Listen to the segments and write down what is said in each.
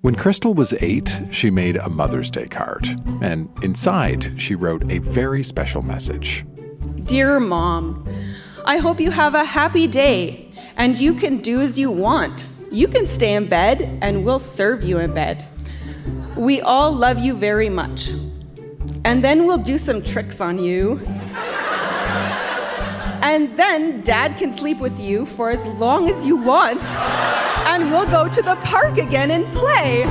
When Crystal was eight, she made a Mother's Day card, and inside she wrote a very special message. Dear Mom, I hope you have a happy day and you can do as you want. You can stay in bed and we'll serve you in bed. We all love you very much. And then we'll do some tricks on you. And then dad can sleep with you for as long as you want. And we'll go to the park again and play.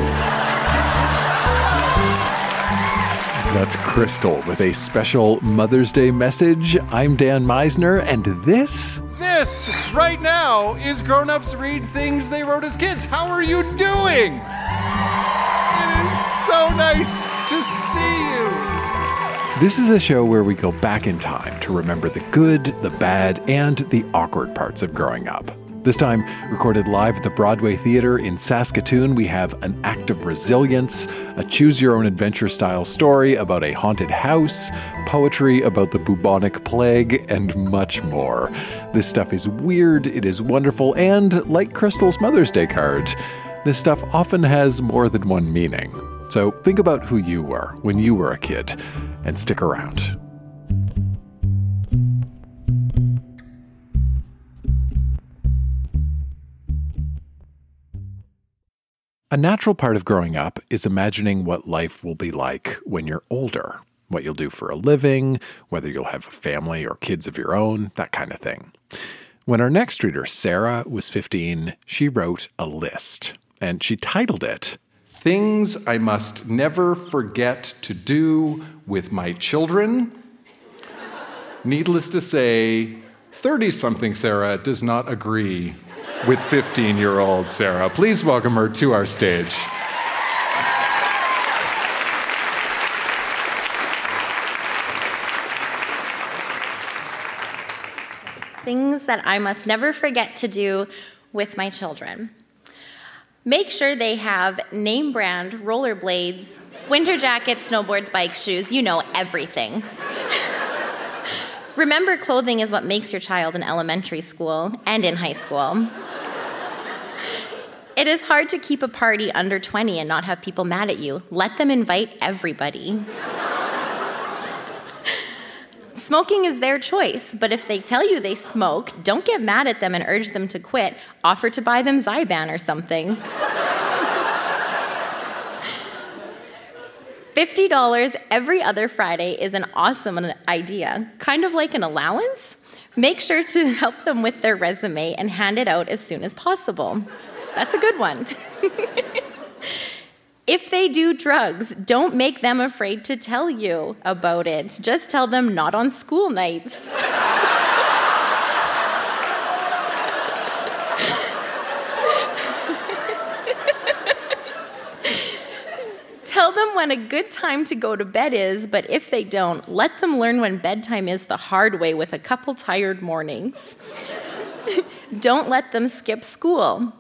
That's Crystal with a special Mother's Day message. I'm Dan Meisner, and this. This, right now, is Grown Ups Read Things They Wrote as Kids. How are you doing? It is so nice to see you. This is a show where we go back in time to remember the good, the bad, and the awkward parts of growing up. This time, recorded live at the Broadway Theatre in Saskatoon, we have an act of resilience, a choose your own adventure style story about a haunted house, poetry about the bubonic plague, and much more. This stuff is weird, it is wonderful, and like Crystal's Mother's Day card, this stuff often has more than one meaning. So think about who you were when you were a kid and stick around. A natural part of growing up is imagining what life will be like when you're older, what you'll do for a living, whether you'll have a family or kids of your own, that kind of thing. When our next reader, Sarah, was 15, she wrote a list and she titled it Things I Must Never Forget to Do with My Children. Needless to say, 30 something Sarah does not agree with 15 year old Sarah. Please welcome her to our stage. Things that I must never forget to do with my children. Make sure they have name brand rollerblades, winter jackets, snowboards, bikes, shoes, you know, everything. Remember, clothing is what makes your child in elementary school and in high school. It is hard to keep a party under 20 and not have people mad at you. Let them invite everybody. Smoking is their choice, but if they tell you they smoke, don't get mad at them and urge them to quit. Offer to buy them Zyban or something. $50 every other Friday is an awesome idea, kind of like an allowance. Make sure to help them with their resume and hand it out as soon as possible. That's a good one. if they do drugs, don't make them afraid to tell you about it. Just tell them not on school nights. Tell them when a good time to go to bed is, but if they don't, let them learn when bedtime is the hard way with a couple tired mornings. don't let them skip school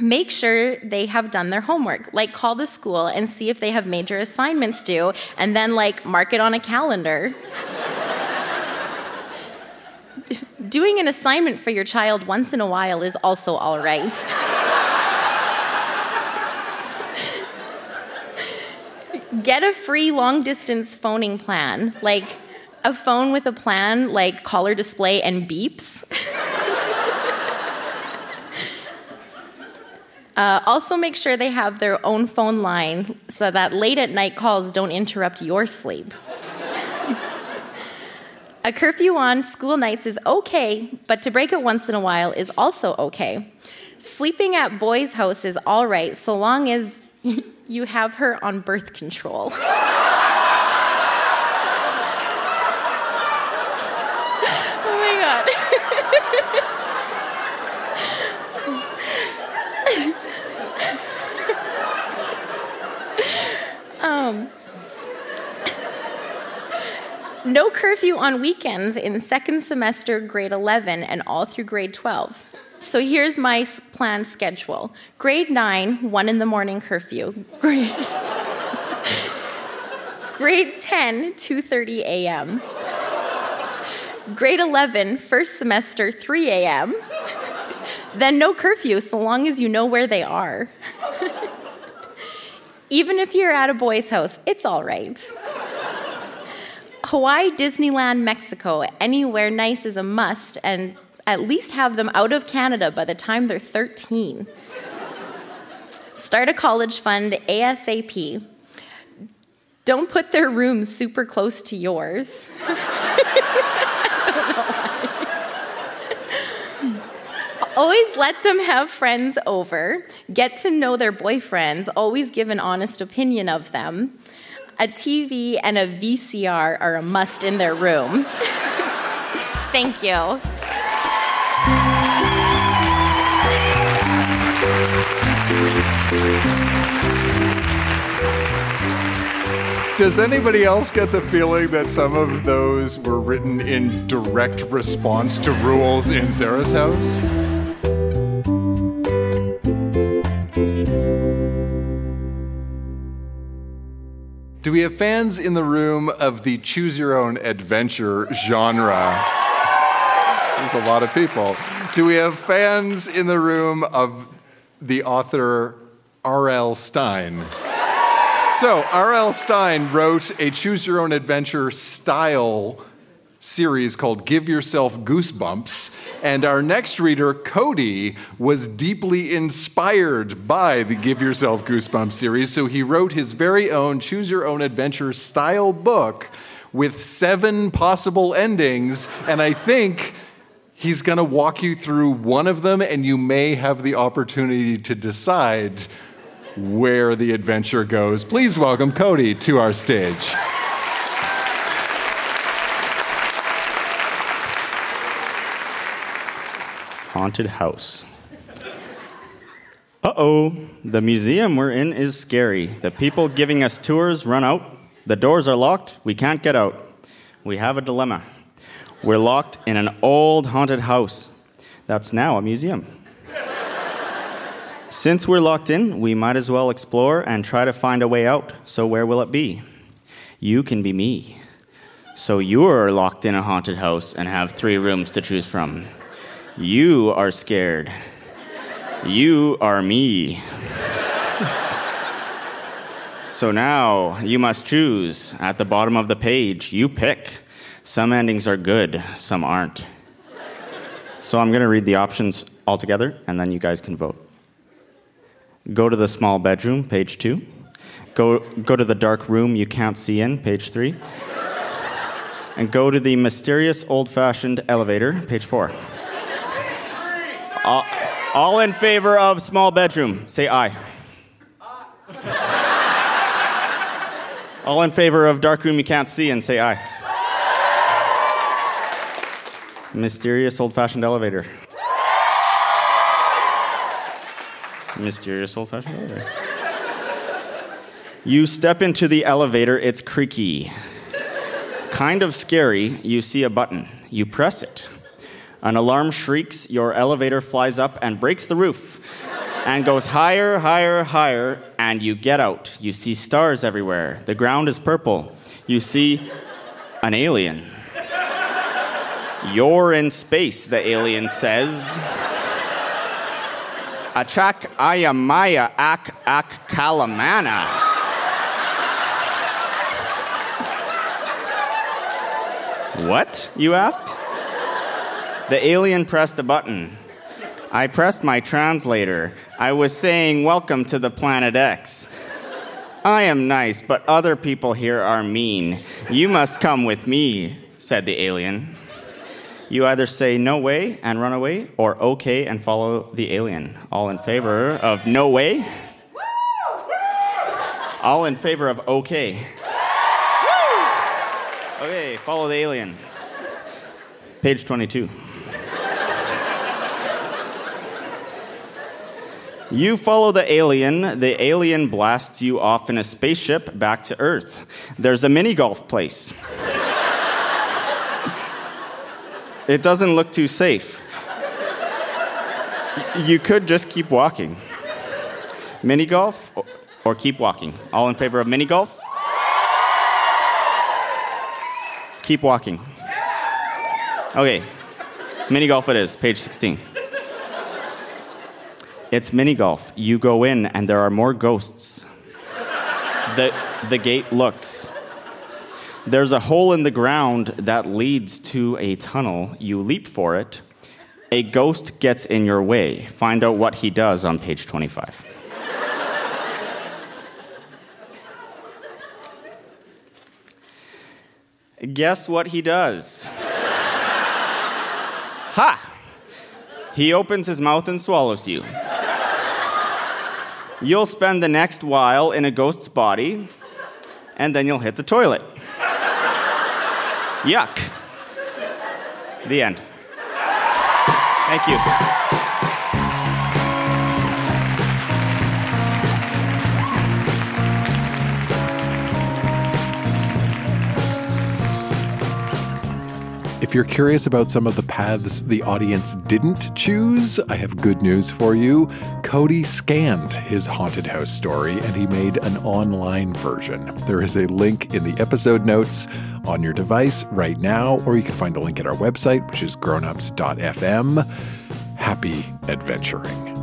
make sure they have done their homework. Like, call the school and see if they have major assignments due, and then, like, mark it on a calendar. Doing an assignment for your child once in a while is also all right. Get a free long distance phoning plan, like a phone with a plan like caller display and beeps. Uh, also, make sure they have their own phone line so that late at night calls don't interrupt your sleep. a curfew on school nights is okay, but to break it once in a while is also okay. Sleeping at boys' house is all right so long as you have her on birth control. oh my god. Um, no curfew on weekends in second semester grade 11 and all through grade 12. So here's my planned schedule. Grade 9, 1 in the morning curfew. Grade, grade 10, 2:30 a.m. Grade 11, first semester 3 a.m. Then no curfew so long as you know where they are. Even if you're at a boy's house, it's all right. Hawaii, Disneyland, Mexico, anywhere nice is a must, and at least have them out of Canada by the time they're 13. Start a college fund ASAP. Don't put their rooms super close to yours. Always let them have friends over. Get to know their boyfriends. Always give an honest opinion of them. A TV and a VCR are a must in their room. Thank you. Does anybody else get the feeling that some of those were written in direct response to rules in Sarah's house? Do we have fans in the room of the choose your own adventure genre? There's a lot of people. Do we have fans in the room of the author R.L. Stine? So, R.L. Stine wrote a choose your own adventure style series called Give Yourself Goosebumps. And our next reader, Cody, was deeply inspired by the Give Yourself Goosebumps series. So he wrote his very own choose your own adventure style book with seven possible endings. And I think he's going to walk you through one of them, and you may have the opportunity to decide where the adventure goes. Please welcome Cody to our stage. Haunted house. Uh oh, the museum we're in is scary. The people giving us tours run out. The doors are locked. We can't get out. We have a dilemma. We're locked in an old haunted house that's now a museum. Since we're locked in, we might as well explore and try to find a way out. So, where will it be? You can be me. So, you're locked in a haunted house and have three rooms to choose from. You are scared. You are me. so now you must choose. At the bottom of the page, you pick. Some endings are good, some aren't. So I'm going to read the options all together, and then you guys can vote. Go to the small bedroom, page two. Go, go to the dark room you can't see in, page three. And go to the mysterious old fashioned elevator, page four. All, all in favor of small bedroom, say aye. all in favor of dark room you can't see and say aye. Mysterious old fashioned elevator. Mysterious old fashioned elevator. You step into the elevator, it's creaky. Kind of scary, you see a button. You press it. An alarm shrieks, your elevator flies up and breaks the roof and goes higher, higher, higher, and you get out. You see stars everywhere. The ground is purple. You see an alien. You're in space, the alien says. Achak ayamaya ak ak kalamana. What, you ask? The alien pressed a button. I pressed my translator. I was saying, Welcome to the planet X. I am nice, but other people here are mean. You must come with me, said the alien. You either say no way and run away, or okay and follow the alien. All in favor of no way? All in favor of okay. Okay, follow the alien. Page 22. You follow the alien. The alien blasts you off in a spaceship back to Earth. There's a mini golf place. it doesn't look too safe. You could just keep walking. Mini golf or, keep walking? All in favor of mini golf? Keep walking. Okay, mini golf it is, page 16. It's mini golf. You go in, and there are more ghosts. the, the gate looks. There's a hole in the ground that leads to a tunnel. You leap for it. A ghost gets in your way. Find out what he does on page 25. Guess what he does? ha! He opens his mouth and swallows you. You'll spend the next while in a ghost's body, and then you'll hit the toilet. Yuck. The end. Thank you. If you're curious about some of the paths the audience didn't choose, I have good news for you. Cody scanned his haunted house story and he made an online version. There is a link in the episode notes on your device right now, or you can find a link at our website, which is grownups.fm. Happy adventuring.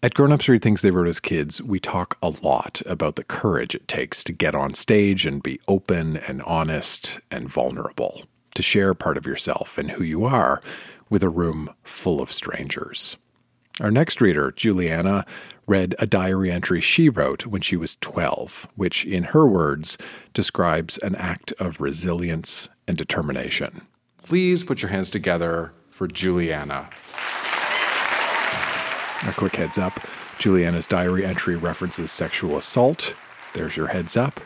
At Grown Ups Read Things They Wrote as Kids, we talk a lot about the courage it takes to get on stage and be open and honest and vulnerable, to share part of yourself and who you are with a room full of strangers. Our next reader, Juliana, read a diary entry she wrote when she was 12, which, in her words, describes an act of resilience and determination. Please put your hands together for Juliana. A quick heads up Juliana's diary entry references sexual assault. There's your heads up.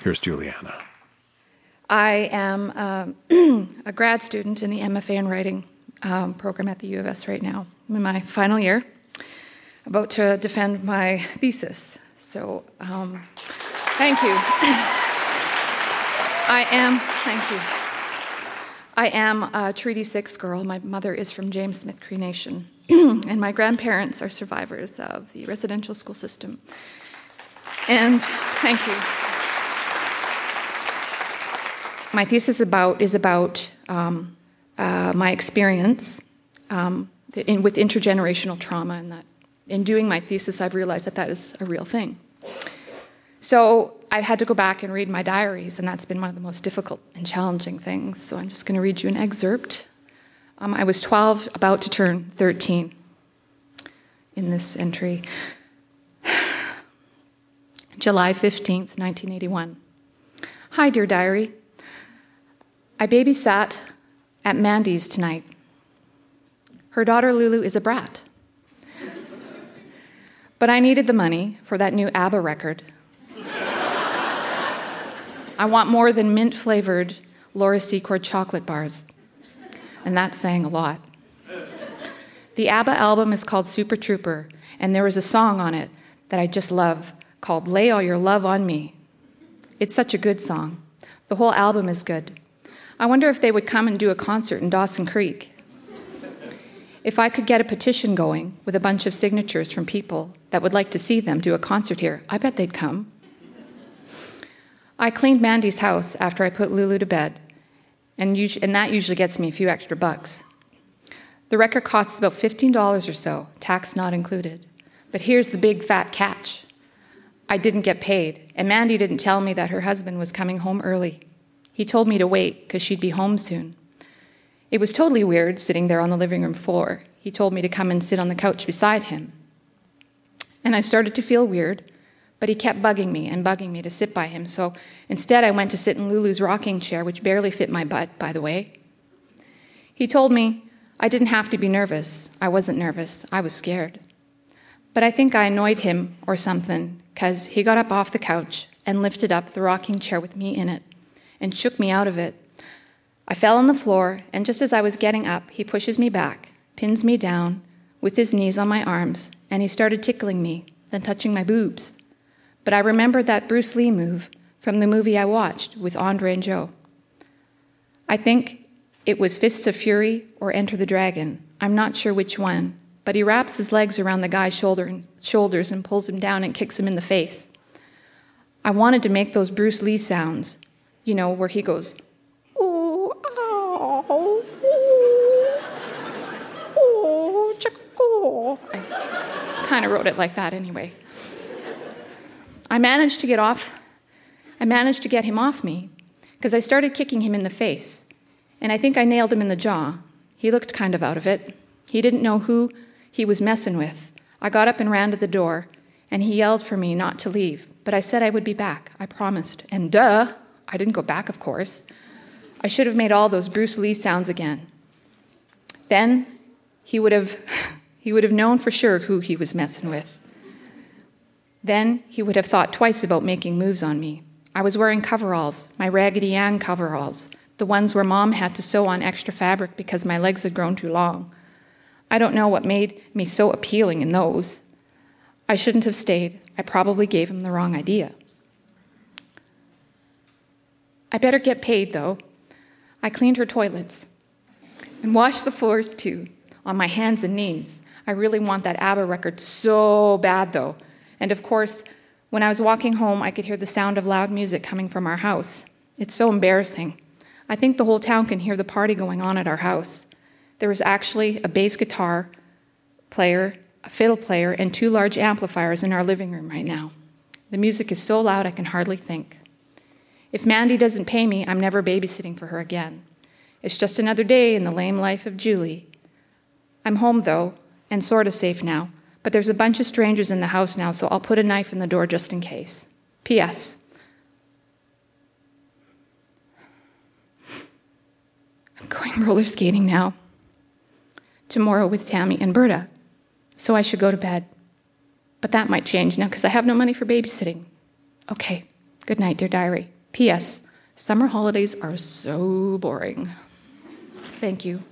Here's Juliana. I am a grad student in the MFA in Writing um, program at the U of S right now. I'm in my final year, about to defend my thesis. So, um, thank you. I am, thank you. I am a Treaty 6 girl. My mother is from James Smith Cree Nation, and my grandparents are survivors of the residential school system. And thank you. My thesis about is about um, uh, my experience um, in, with intergenerational trauma, and that in doing my thesis, I've realized that that is a real thing. So I've had to go back and read my diaries, and that's been one of the most difficult and challenging things. So I'm just going to read you an excerpt. Um, I was 12, about to turn 13 in this entry. July 15th, 1981. Hi, dear diary. I babysat at Mandy's tonight. Her daughter Lulu is a brat. But I needed the money for that new ABBA record. I want more than mint flavored Laura Secord chocolate bars. And that's saying a lot. The ABBA album is called Super Trooper, and there is a song on it that I just love called Lay All Your Love on Me. It's such a good song. The whole album is good. I wonder if they would come and do a concert in Dawson Creek. If I could get a petition going with a bunch of signatures from people that would like to see them do a concert here, I bet they'd come. I cleaned Mandy's house after I put Lulu to bed, and, and that usually gets me a few extra bucks. The record costs about $15 or so, tax not included. But here's the big fat catch I didn't get paid, and Mandy didn't tell me that her husband was coming home early. He told me to wait because she'd be home soon. It was totally weird sitting there on the living room floor. He told me to come and sit on the couch beside him. And I started to feel weird, but he kept bugging me and bugging me to sit by him, so instead I went to sit in Lulu's rocking chair, which barely fit my butt, by the way. He told me I didn't have to be nervous. I wasn't nervous, I was scared. But I think I annoyed him or something, because he got up off the couch and lifted up the rocking chair with me in it and shook me out of it. I fell on the floor, and just as I was getting up, he pushes me back, pins me down with his knees on my arms, and he started tickling me, then touching my boobs but I remembered that Bruce Lee move from the movie I watched with Andre and Joe. I think it was Fists of Fury or Enter the Dragon. I'm not sure which one, but he wraps his legs around the guy's shoulder, shoulders and pulls him down and kicks him in the face. I wanted to make those Bruce Lee sounds, you know, where he goes, ooh, ow, ooh, ooh, chick, ooh. I kind of wrote it like that anyway. I managed to get off, I managed to get him off me because I started kicking him in the face. And I think I nailed him in the jaw. He looked kind of out of it. He didn't know who he was messing with. I got up and ran to the door, and he yelled for me not to leave. But I said I would be back. I promised. And duh, I didn't go back, of course. I should have made all those Bruce Lee sounds again. Then he would have he would have known for sure who he was messing with. Then he would have thought twice about making moves on me. I was wearing coveralls, my Raggedy Ann coveralls, the ones where mom had to sew on extra fabric because my legs had grown too long. I don't know what made me so appealing in those. I shouldn't have stayed. I probably gave him the wrong idea. I better get paid, though. I cleaned her toilets and washed the floors, too, on my hands and knees. I really want that ABBA record so bad, though. And of course, when I was walking home, I could hear the sound of loud music coming from our house. It's so embarrassing. I think the whole town can hear the party going on at our house. There was actually a bass guitar player, a fiddle player, and two large amplifiers in our living room right now. The music is so loud I can hardly think. If Mandy doesn't pay me, I'm never babysitting for her again. It's just another day in the lame life of Julie. I'm home, though, and sort of safe now, but there's a bunch of strangers in the house now, so I'll put a knife in the door just in case. P.S. I'm going roller skating now. Tomorrow with Tammy and Berta. So I should go to bed. But that might change now because I have no money for babysitting. Okay. Good night, dear diary. P.S. Summer holidays are so boring. Thank you.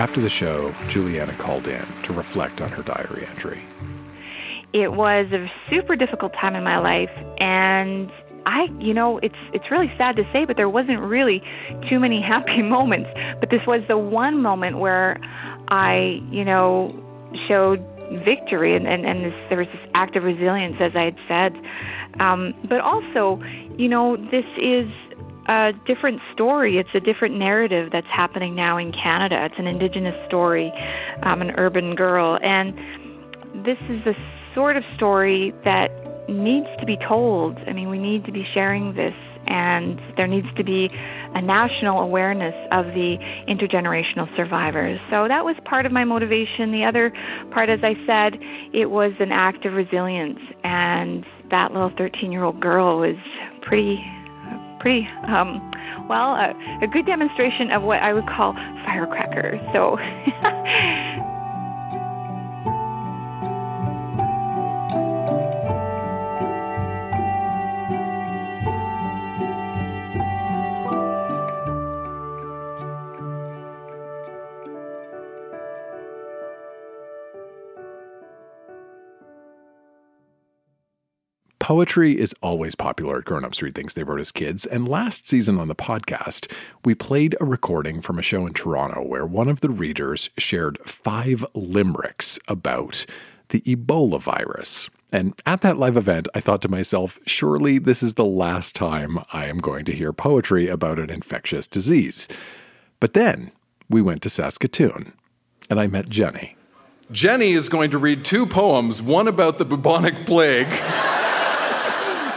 After the show, Juliana called in to reflect on her diary entry. It was a super difficult time in my life, and I, you know, it's it's really sad to say, but there wasn't really too many happy moments. But this was the one moment where I, you know, showed victory, and and, and this, there was this act of resilience, as I had said. Um, but also, you know, this is a different story. It's a different narrative that's happening now in Canada. It's an Indigenous story, um, an urban girl, and this is the sort of story that needs to be told. I mean, we need to be sharing this, and there needs to be a national awareness of the intergenerational survivors. So that was part of my motivation. The other part, as I said, it was an act of resilience, and that little 13 year old girl was pretty pretty um, well a, a good demonstration of what I would call firecrackers. So. Poetry is always popular at Grown Ups Read Things They Wrote as Kids, and last season on the podcast, we played a recording from a show in Toronto where one of the readers shared five limericks about the Ebola virus. And at that live event, I thought to myself, surely this is the last time I am going to hear poetry about an infectious disease. But then we went to Saskatoon, and I met Jenny. Jenny is going to read two poems, one about the bubonic plague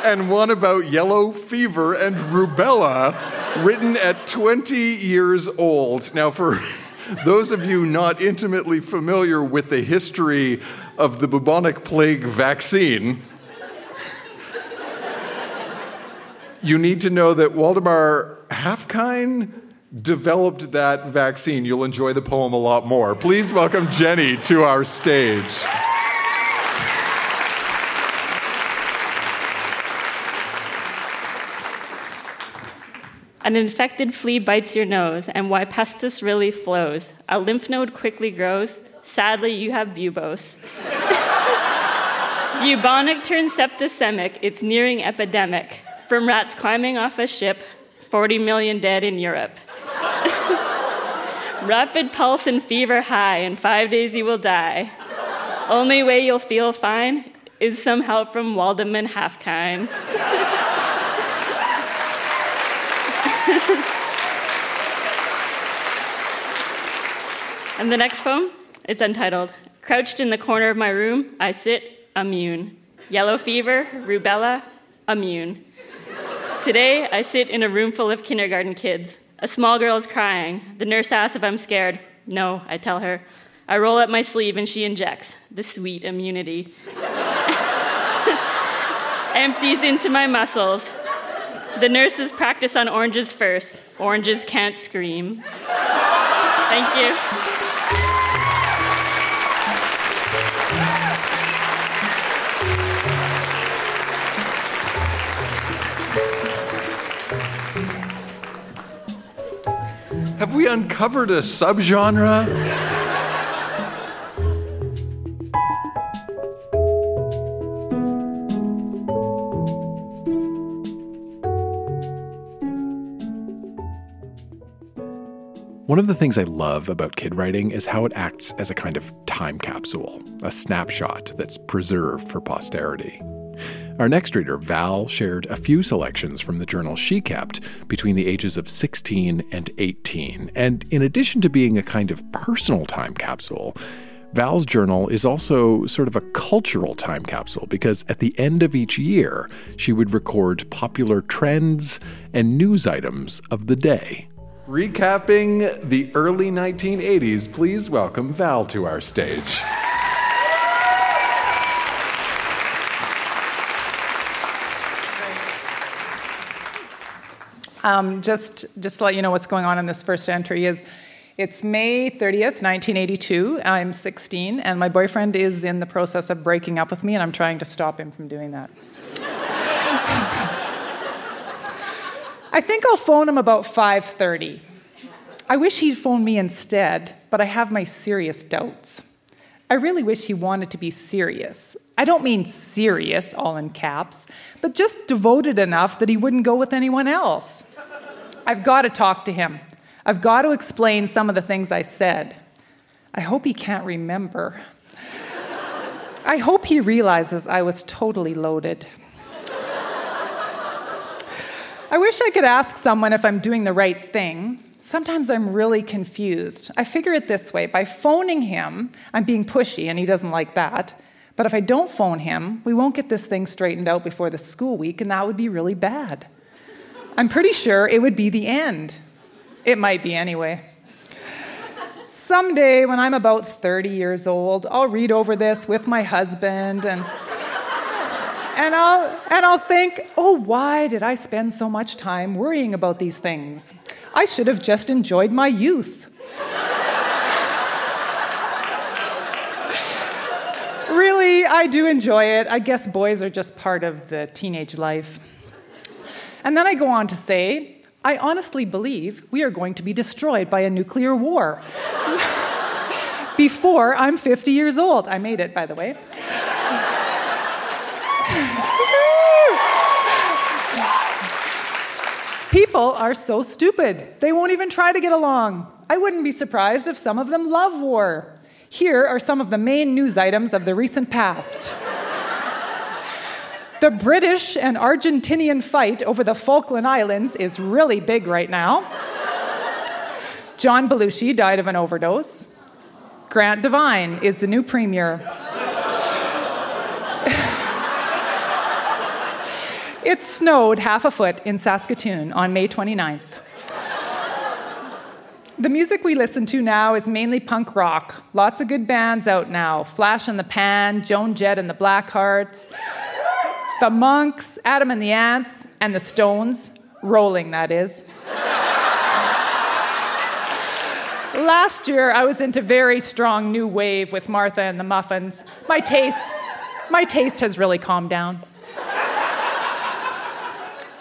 and one about yellow fever and rubella, written at 20 years old. Now, for those of you not intimately familiar with the history of the bubonic plague vaccine, you need to know that Waldemar Haffkine developed that vaccine. You'll enjoy the poem a lot more. Please welcome Jenny to our stage. An infected flea bites your nose, and Y. pestis really flows. A lymph node quickly grows. Sadly, you have buboes. Bubonic turns septicemic. It's nearing epidemic. From rats climbing off a ship, 40 million dead in Europe. Rapid pulse and fever high, in five days you will die. Only way you'll feel fine is some help from Waldemar Haffkine. and the next poem is entitled Crouched in the corner of my room, I sit immune. Yellow fever, rubella, immune. Today, I sit in a room full of kindergarten kids. A small girl is crying. The nurse asks if I'm scared. No, I tell her. I roll up my sleeve and she injects the sweet immunity. Empties into my muscles. The nurses practice on oranges first. Oranges can't scream. Thank you. Have we uncovered a subgenre? One of the things I love about kid writing is how it acts as a kind of time capsule, a snapshot that's preserved for posterity. Our next reader, Val, shared a few selections from the journal she kept between the ages of 16 and 18. And in addition to being a kind of personal time capsule, Val's journal is also sort of a cultural time capsule because at the end of each year, she would record popular trends and news items of the day. Recapping the early 1980s, please welcome Val to our stage. Um, just, just to let you know what's going on in this first entry is it's May 30th, 1982. I'm 16, and my boyfriend is in the process of breaking up with me, and I'm trying to stop him from doing that. I think I'll phone him about 5:30. I wish he'd phone me instead, but I have my serious doubts. I really wish he wanted to be serious. I don't mean serious, all in caps, but just devoted enough that he wouldn't go with anyone else. I've got to talk to him. I've got to explain some of the things I said. I hope he can't remember. I hope he realizes I was totally loaded. I wish I could ask someone if I'm doing the right thing. Sometimes I'm really confused. I figure it this way by phoning him, I'm being pushy, and he doesn't like that. But if I don't phone him, we won't get this thing straightened out before the school week, and that would be really bad. I'm pretty sure it would be the end. It might be anyway. Someday, when I'm about 30 years old, I'll read over this with my husband and, and, I'll, and I'll think, oh, why did I spend so much time worrying about these things? I should have just enjoyed my youth. really, I do enjoy it. I guess boys are just part of the teenage life. And then I go on to say, I honestly believe we are going to be destroyed by a nuclear war. Before I'm 50 years old. I made it, by the way. People are so stupid. They won't even try to get along. I wouldn't be surprised if some of them love war. Here are some of the main news items of the recent past. The British and Argentinian fight over the Falkland Islands is really big right now. John Belushi died of an overdose. Grant Devine is the new premier. it snowed half a foot in Saskatoon on May 29th. The music we listen to now is mainly punk rock. Lots of good bands out now Flash in the Pan, Joan Jett and the Blackhearts, the monks, Adam and the ants, and the stones, rolling, that is. Last year, I was into very strong new wave with Martha and the Muffins. My taste, my taste has really calmed down.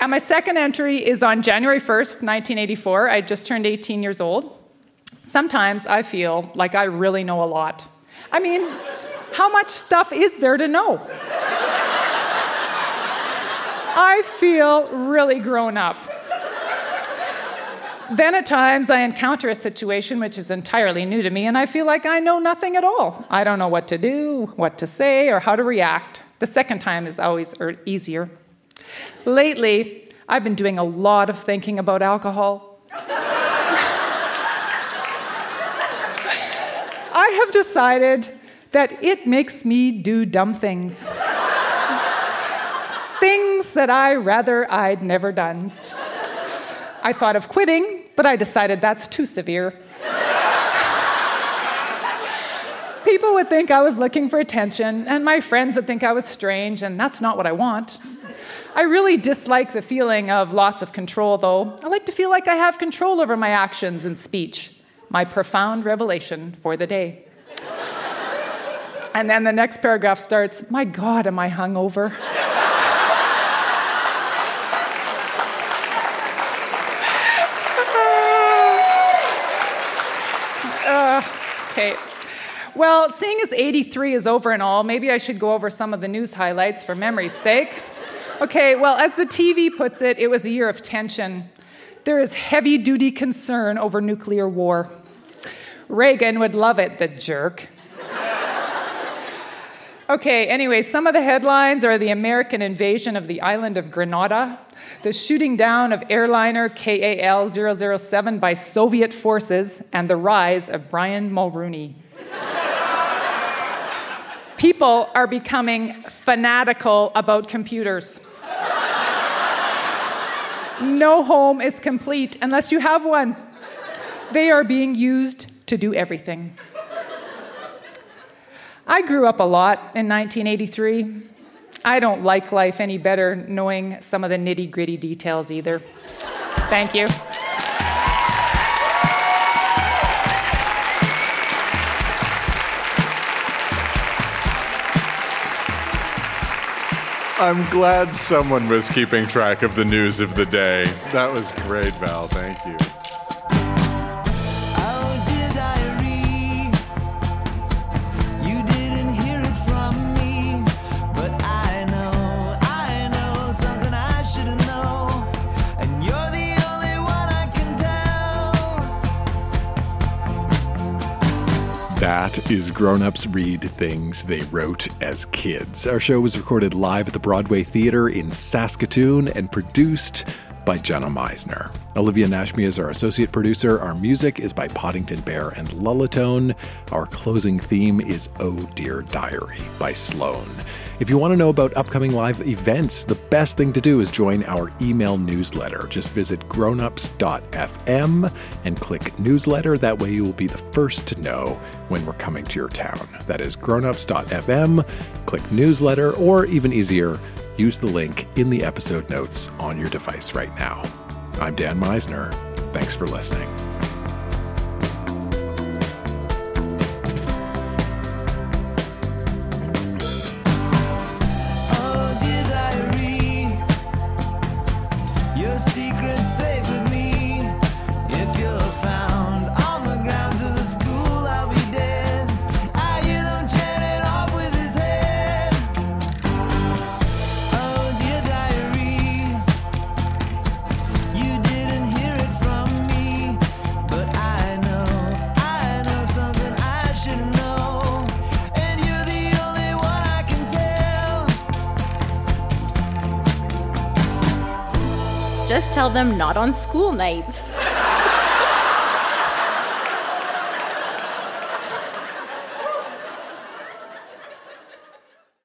And my second entry is on January 1st, 1984. I just turned 18 years old. Sometimes I feel like I really know a lot. I mean, how much stuff is there to know? I feel really grown up. Then at times I encounter a situation which is entirely new to me and I feel like I know nothing at all. I don't know what to do, what to say, or how to react. The second time is always er, easier. Lately, I've been doing a lot of thinking about alcohol. I have decided that it makes me do dumb things. things that I rather I'd never done. I thought of quitting, but I decided that's too severe. People would think I was looking for attention, and my friends would think I was strange, and that's not what I want. I really dislike the feeling of loss of control, though. I like to feel like I have control over my actions and speech. My profound revelation for the day. and then the next paragraph starts My God, am I hungover? uh, okay. Well, seeing as 83 is over and all, maybe I should go over some of the news highlights for memory's sake. Okay, well, as the TV puts it, it was a year of tension. There is heavy duty concern over nuclear war. Reagan would love it, the jerk. Okay, anyway, some of the headlines are the American invasion of the island of Grenada, the shooting down of airliner KAL 007 by Soviet forces, and the rise of Brian Mulroney people are becoming fanatical about computers. no home is complete unless you have one. They are being used to do everything. I grew up a lot in 1983. I don't like life any better knowing some of the nitty gritty details either. Thank you. I'm glad someone was keeping track of the news of the day. That was great, Val. Thank you. Is Grown Ups Read Things They Wrote as Kids. Our show was recorded live at the Broadway Theatre in Saskatoon and produced by Jenna Meisner. Olivia Nashmi is our associate producer. Our music is by Podington Bear and Lullatone. Our closing theme is Oh Dear Diary by Sloan. If you want to know about upcoming live events, the best thing to do is join our email newsletter. Just visit grownups.fm and click newsletter. That way you will be the first to know when we're coming to your town. That is grownups.fm, click newsletter, or even easier, use the link in the episode notes on your device right now. I'm Dan Meisner. Thanks for listening. Tell them not on school nights.